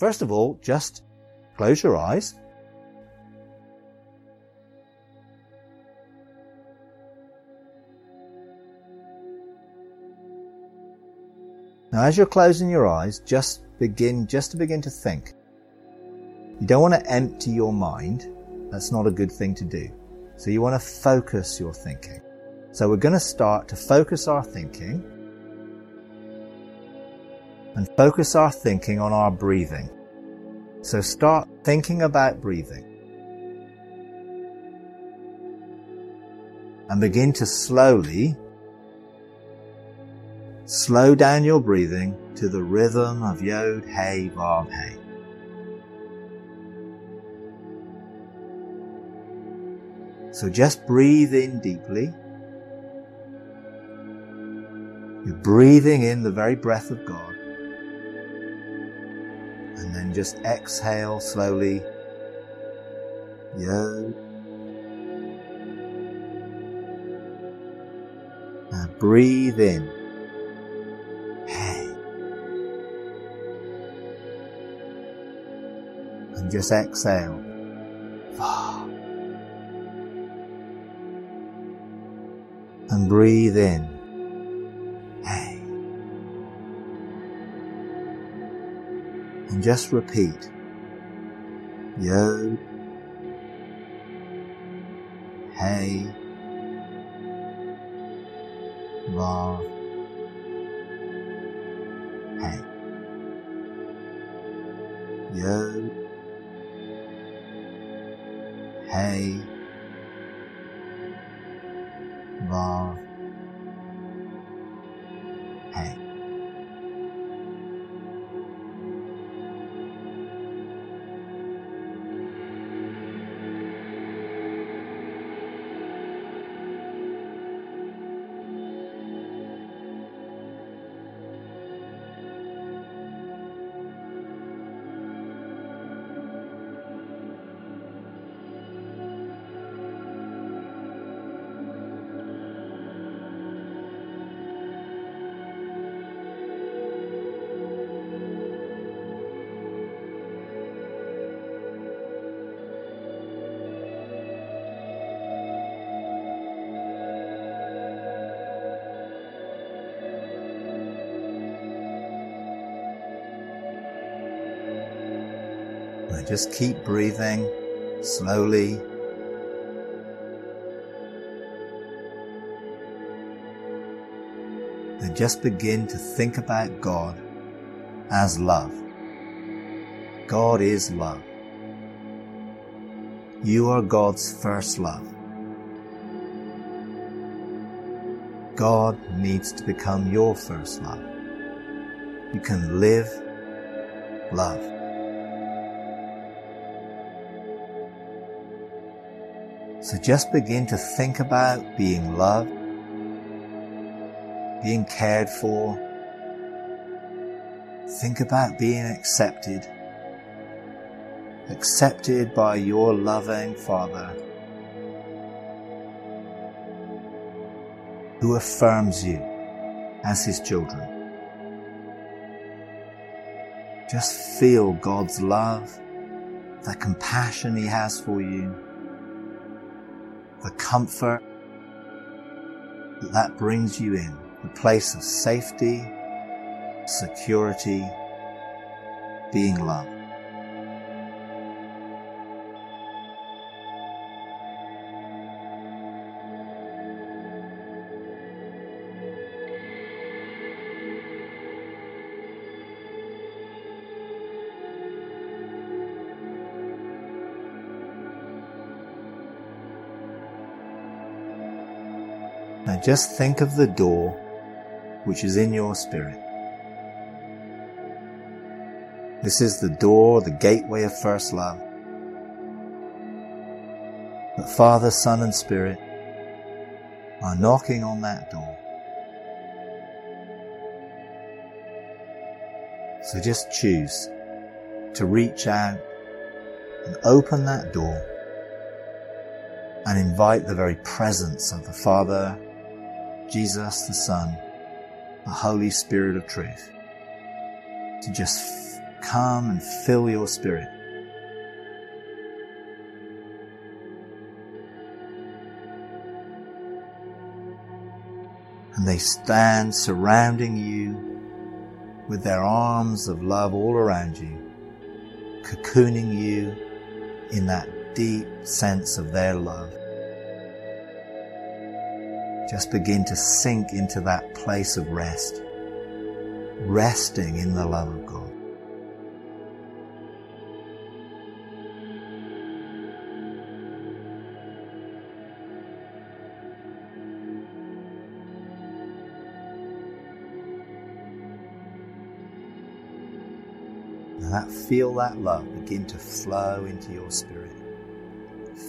First of all, just close your eyes. Now, as you're closing your eyes, just begin, just to begin to think. You don't want to empty your mind. That's not a good thing to do. So you want to focus your thinking. So we're going to start to focus our thinking and focus our thinking on our breathing. So start thinking about breathing. And begin to slowly slow down your breathing to the rhythm of Yod, Hey, Vav, Hey. So just breathe in deeply. You're breathing in the very breath of God. And just exhale slowly. Yod. Now breathe in. Hey. And just exhale. And breathe in. And just repeat. Yod, Hey, Vav, Hey. Yod, Hey, Vav, just keep breathing slowly. And just begin to think about God as love. God is love. You are God's first love. God needs to become your first love. You can live love. So just begin to think about being loved, being cared for. Think about being accepted, accepted by your loving Father who affirms you as his children. Just feel God's love, the compassion he has for you the comfort that that brings you in, the place of safety, security, being loved. Now just think of the door which is in your spirit. This is the door, the gateway of first love. The Father, Son, and Spirit are knocking on that door. So just choose to reach out and open that door and invite the very presence of the Father, Jesus the Son, the Holy Spirit of truth, to just come and fill your spirit. And they stand surrounding you with their arms of love all around you, cocooning you in that deep sense of their love. Just begin to sink into that place of rest, resting in the love of God. That feel that love begin to flow into your spirit,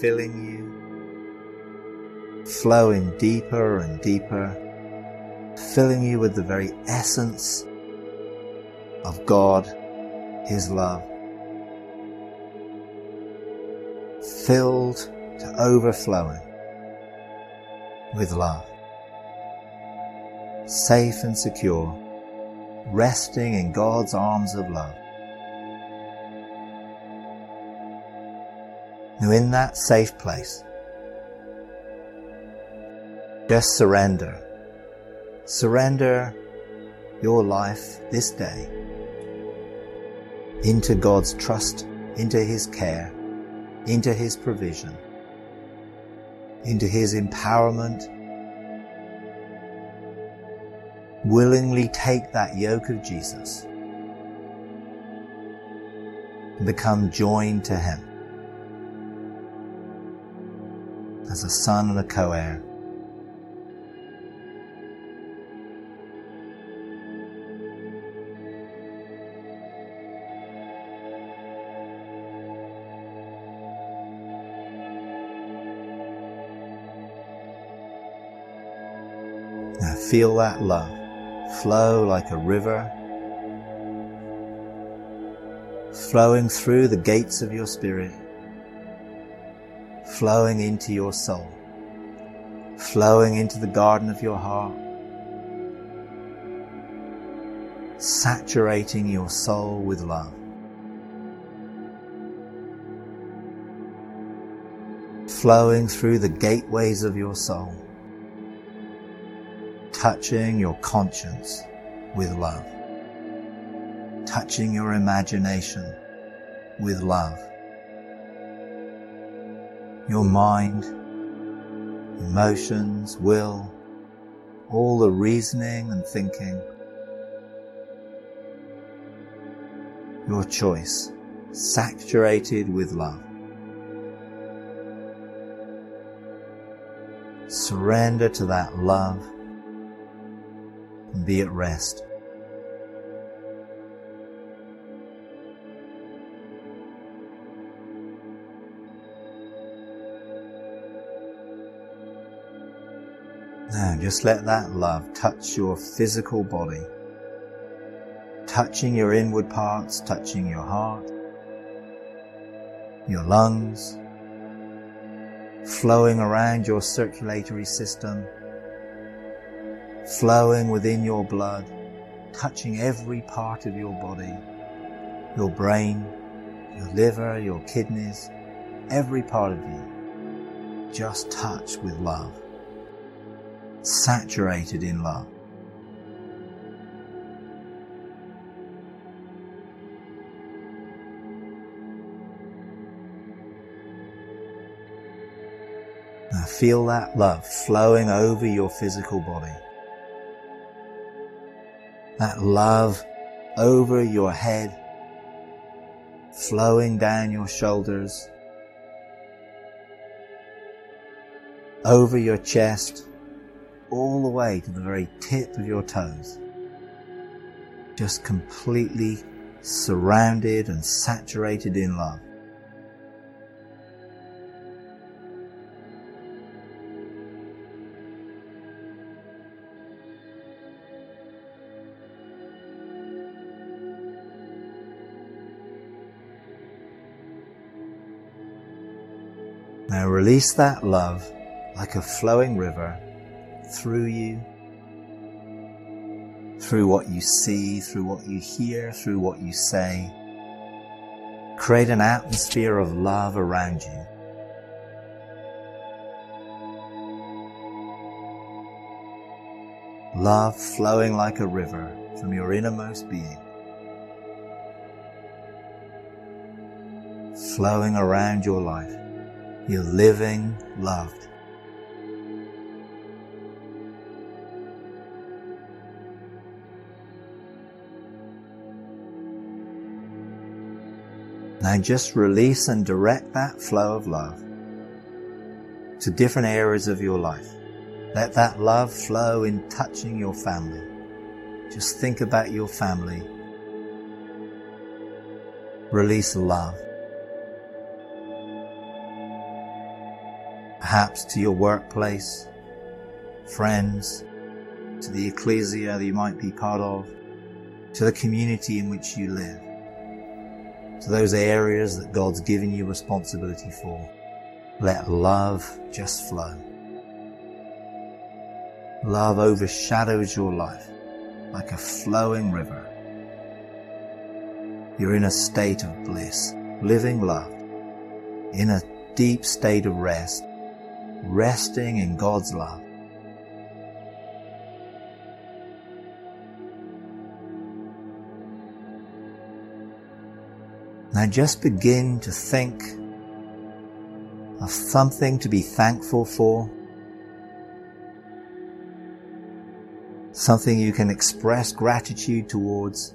filling you, flowing deeper and deeper, filling you with the very essence of God, His love, filled to overflowing with love, safe and secure, resting in God's arms of love. Now, in that safe place, just surrender. Surrender your life this day into God's trust, into His care, into His provision, into His empowerment. Willingly take that yoke of Jesus and become joined to Him. as a son and a co-heir. Now feel that love flow like a river, flowing through the gates of your spirit flowing into your soul, flowing into the garden of your heart, saturating your soul with love. Flowing through the gateways of your soul, touching your conscience with love, touching your imagination with love your mind, emotions, will, all the reasoning and thinking. Your choice, saturated with love. Surrender to that love be at rest. Now just let that love touch your physical body, touching your inward parts, touching your heart, your lungs, flowing around your circulatory system, flowing within your blood, touching every part of your body, your brain, your liver, your kidneys, every part of you, just touch with love saturated in love. Now feel that love flowing over your physical body. That love over your head, flowing down your shoulders, over your chest, all the way to the very tip of your toes. Just completely surrounded and saturated in love. Now release that love like a flowing river through you, through what you see, through what you hear, through what you say. Create an atmosphere of love around you. Love flowing like a river from your innermost being. Flowing around your life. You're living loved. Now just release and direct that flow of love to different areas of your life. Let that love flow in touching your family. Just think about your family. Release love. Perhaps to your workplace, friends, to the ecclesia that you might be part of, to the community in which you live to those areas that God's given you responsibility for. Let love just flow. Love overshadows your life like a flowing river. You're in a state of bliss, living love, in a deep state of rest, resting in God's love. Now just begin to think of something to be thankful for, something you can express gratitude towards,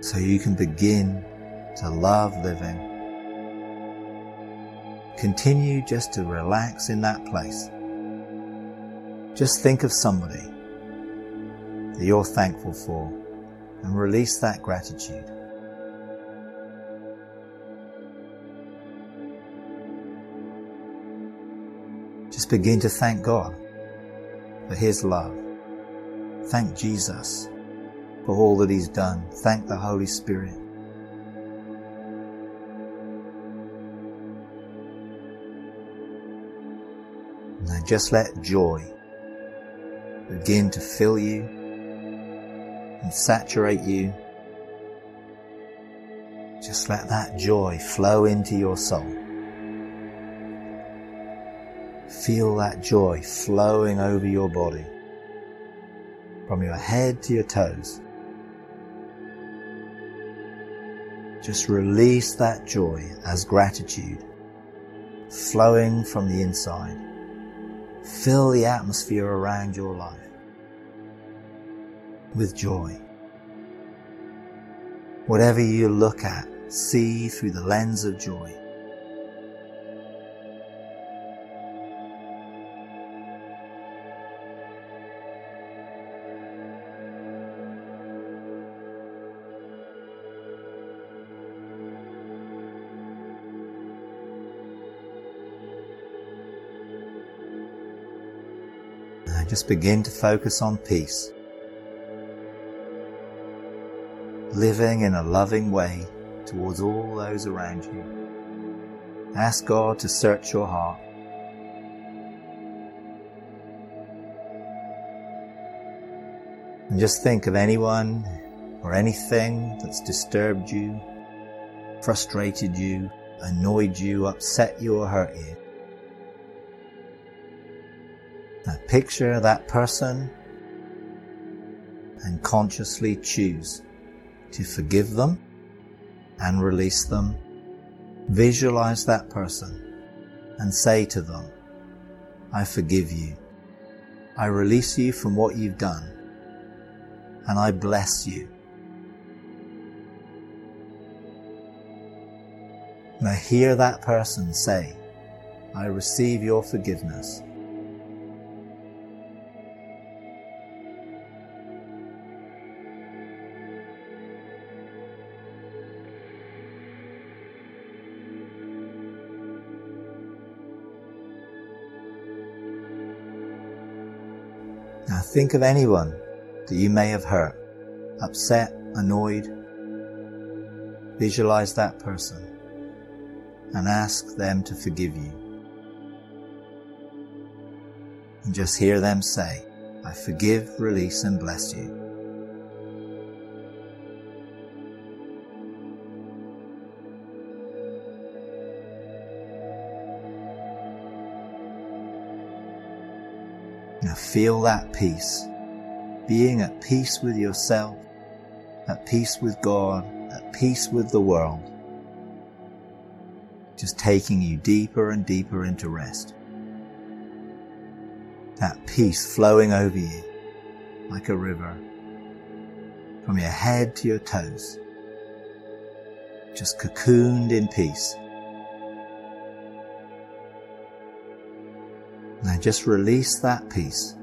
so you can begin to love living. Continue just to relax in that place. Just think of somebody that you're thankful for and release that gratitude. Just begin to thank God for His love. Thank Jesus for all that He's done. Thank the Holy Spirit. Just let joy begin to fill you and saturate you. Just let that joy flow into your soul. Feel that joy flowing over your body from your head to your toes. Just release that joy as gratitude flowing from the inside. Fill the atmosphere around your life with joy. Whatever you look at, see through the lens of joy. Just begin to focus on peace. living in a loving way towards all those around you. Ask God to search your heart. And just think of anyone or anything that's disturbed you, frustrated you, annoyed you, upset you, or hurt you. Now picture that person and consciously choose to forgive them and release them. Visualize that person and say to them, I forgive you. I release you from what you've done and I bless you. Now hear that person say, I receive your forgiveness. Think of anyone that you may have hurt, upset, annoyed. Visualize that person and ask them to forgive you. And just hear them say, I forgive, release, and bless you. Now feel that peace, being at peace with yourself, at peace with God, at peace with the world, just taking you deeper and deeper into rest. That peace flowing over you like a river from your head to your toes, just cocooned in peace. Just release that peace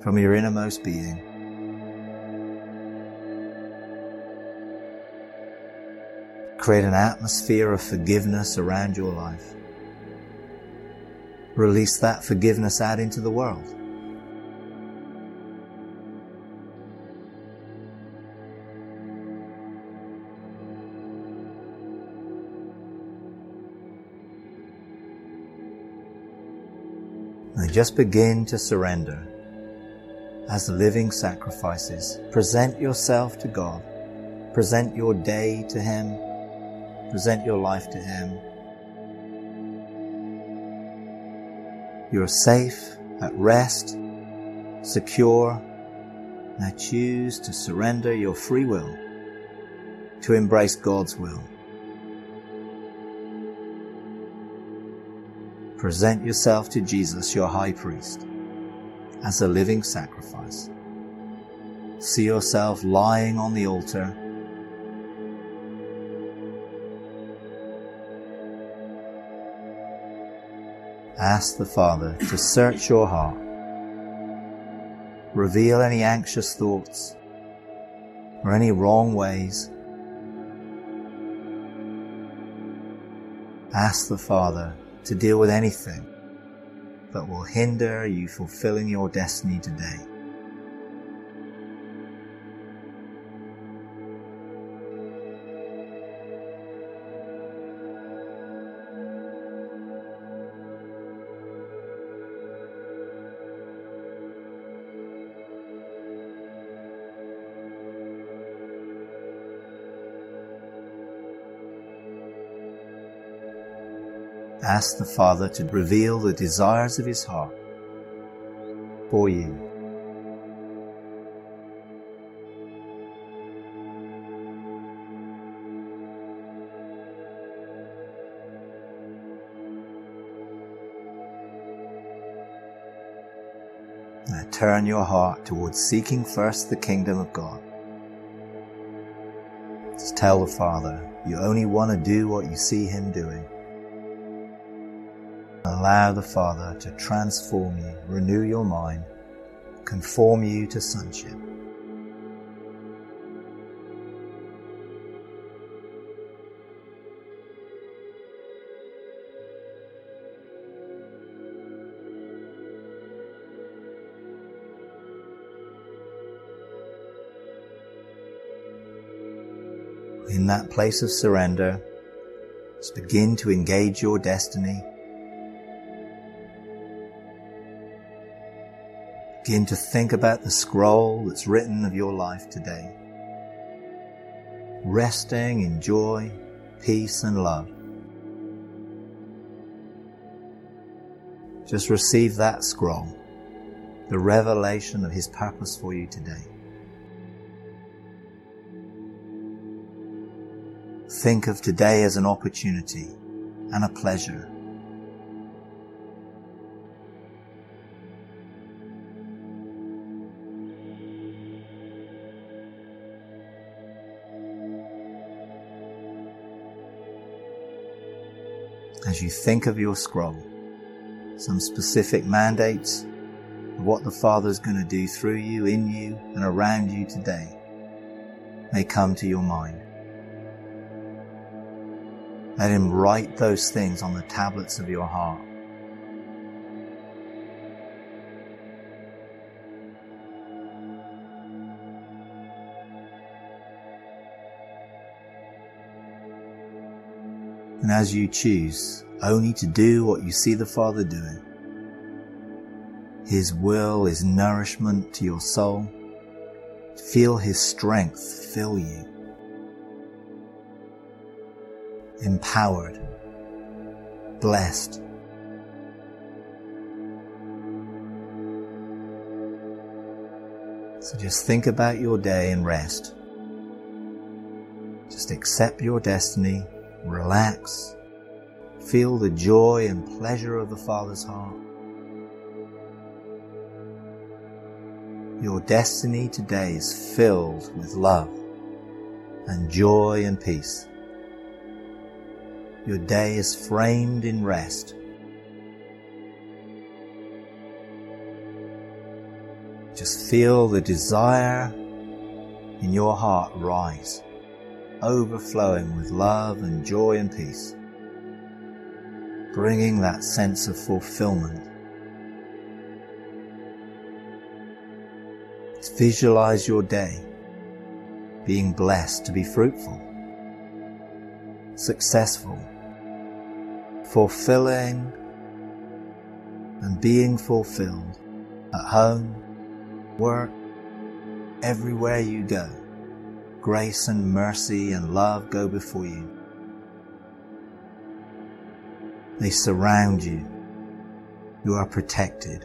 from your innermost being. Create an atmosphere of forgiveness around your life. Release that forgiveness out into the world. Just begin to surrender as living sacrifices. Present yourself to God. Present your day to Him. Present your life to Him. You're safe, at rest, secure. Now choose to surrender your free will to embrace God's will. Present yourself to Jesus, your high priest, as a living sacrifice. See yourself lying on the altar. Ask the Father to search your heart. Reveal any anxious thoughts or any wrong ways. Ask the Father to deal with anything that will hinder you fulfilling your destiny today. Ask the Father to reveal the desires of his heart for you. Now turn your heart towards seeking first the kingdom of God. Just tell the Father you only want to do what you see Him doing. Allow the Father to transform you, renew your mind, conform you to sonship. In that place of surrender, begin to engage your destiny Begin to think about the scroll that's written of your life today. Resting in joy, peace, and love. Just receive that scroll, the revelation of His purpose for you today. Think of today as an opportunity and a pleasure as you think of your scroll, some specific mandates of what the Father is going to do through you, in you, and around you today may come to your mind. Let Him write those things on the tablets of your heart. And as you choose only to do what you see the Father doing, His will is nourishment to your soul. Feel His strength fill you. Empowered, blessed. So just think about your day and rest. Just accept your destiny, relax, feel the joy and pleasure of the Father's heart. Your destiny today is filled with love and joy and peace. Your day is framed in rest. Just feel the desire in your heart rise, overflowing with love and joy and peace, bringing that sense of fulfillment Visualize your day being blessed to be fruitful, successful, fulfilling, and being fulfilled at home, work, everywhere you go. Grace and mercy and love go before you. They surround you. You are protected.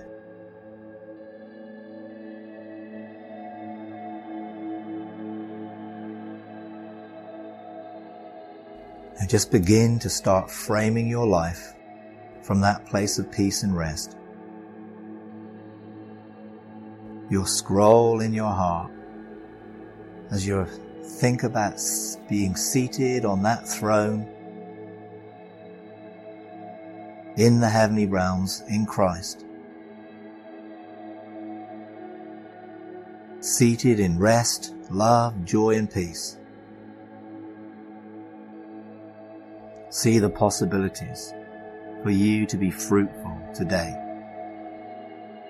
And just begin to start framing your life from that place of peace and rest. Your scroll in your heart as you think about being seated on that throne in the heavenly realms in Christ. Seated in rest, love, joy, and peace. See the possibilities for you to be fruitful today.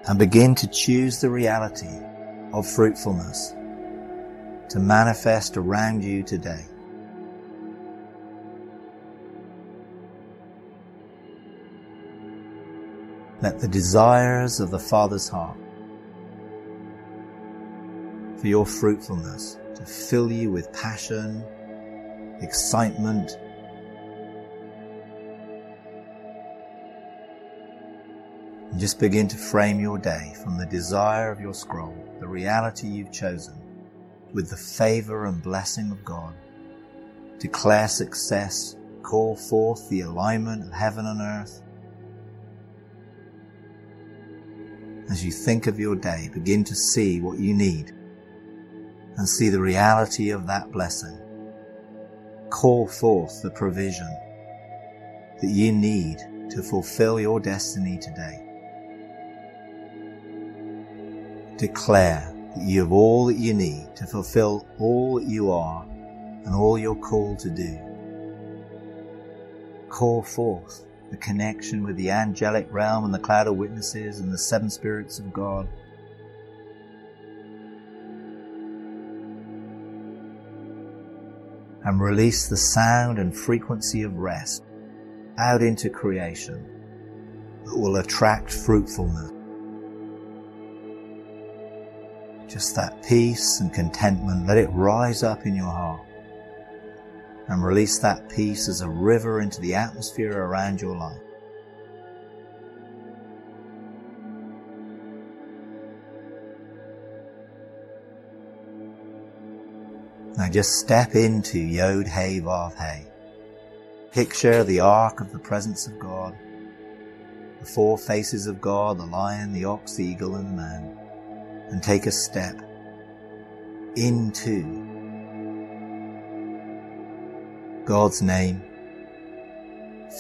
And begin to choose the reality of fruitfulness to manifest around you today. Let the desires of the Father's heart for your fruitfulness to fill you with passion, excitement, And just begin to frame your day from the desire of your scroll, the reality you've chosen, with the favor and blessing of God. Declare success, call forth the alignment of heaven and earth. As you think of your day, begin to see what you need and see the reality of that blessing. Call forth the provision that you need to fulfill your destiny today. declare you have all that you need to fulfill all that you are and all you're called to do. Call forth the connection with the angelic realm and the cloud of witnesses and the seven spirits of God. And release the sound and frequency of rest out into creation that will attract fruitfulness just that peace and contentment, let it rise up in your heart and release that peace as a river into the atmosphere around your life. Now just step into Yod Hey Vav Hey. Picture the ark of the presence of God, the four faces of God, the lion, the ox, the eagle, and the man and take a step into God's name.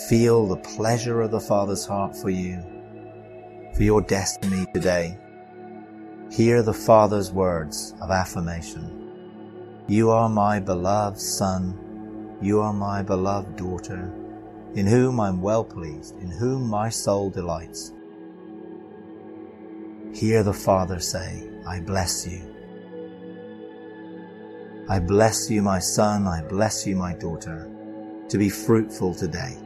Feel the pleasure of the Father's heart for you, for your destiny today. Hear the Father's words of affirmation. You are my beloved Son. You are my beloved daughter, in whom I'm well pleased, in whom my soul delights. Hear the Father say, I bless you. I bless you, my son. I bless you, my daughter, to be fruitful today.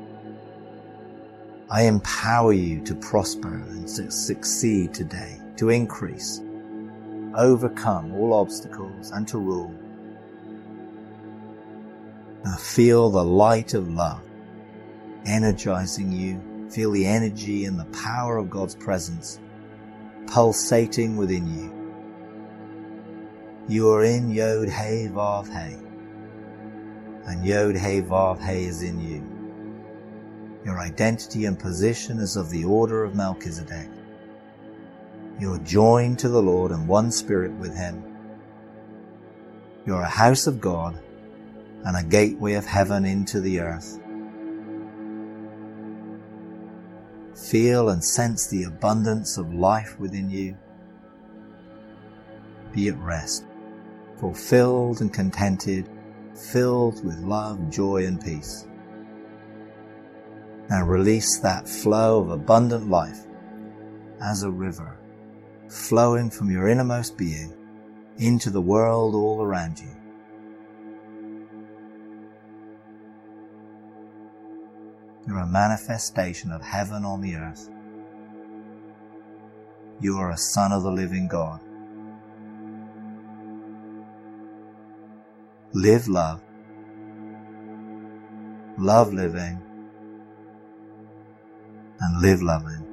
I empower you to prosper and succeed today, to increase, overcome all obstacles and to rule. Now feel the light of love energizing you. Feel the energy and the power of God's presence pulsating within you. You are in Yod Hey Vav Hey, and Yod Hey Vav Hey is in you. Your identity and position is of the order of Melchizedek. You're joined to the Lord in one spirit with Him. You're a house of God and a gateway of heaven into the earth. Feel and sense the abundance of life within you. Be at rest, fulfilled and contented, filled with love, joy, and peace. Now release that flow of abundant life as a river flowing from your innermost being into the world all around you. You're a manifestation of heaven on the earth. You are a son of the living God. Live love. Love living. And live loving.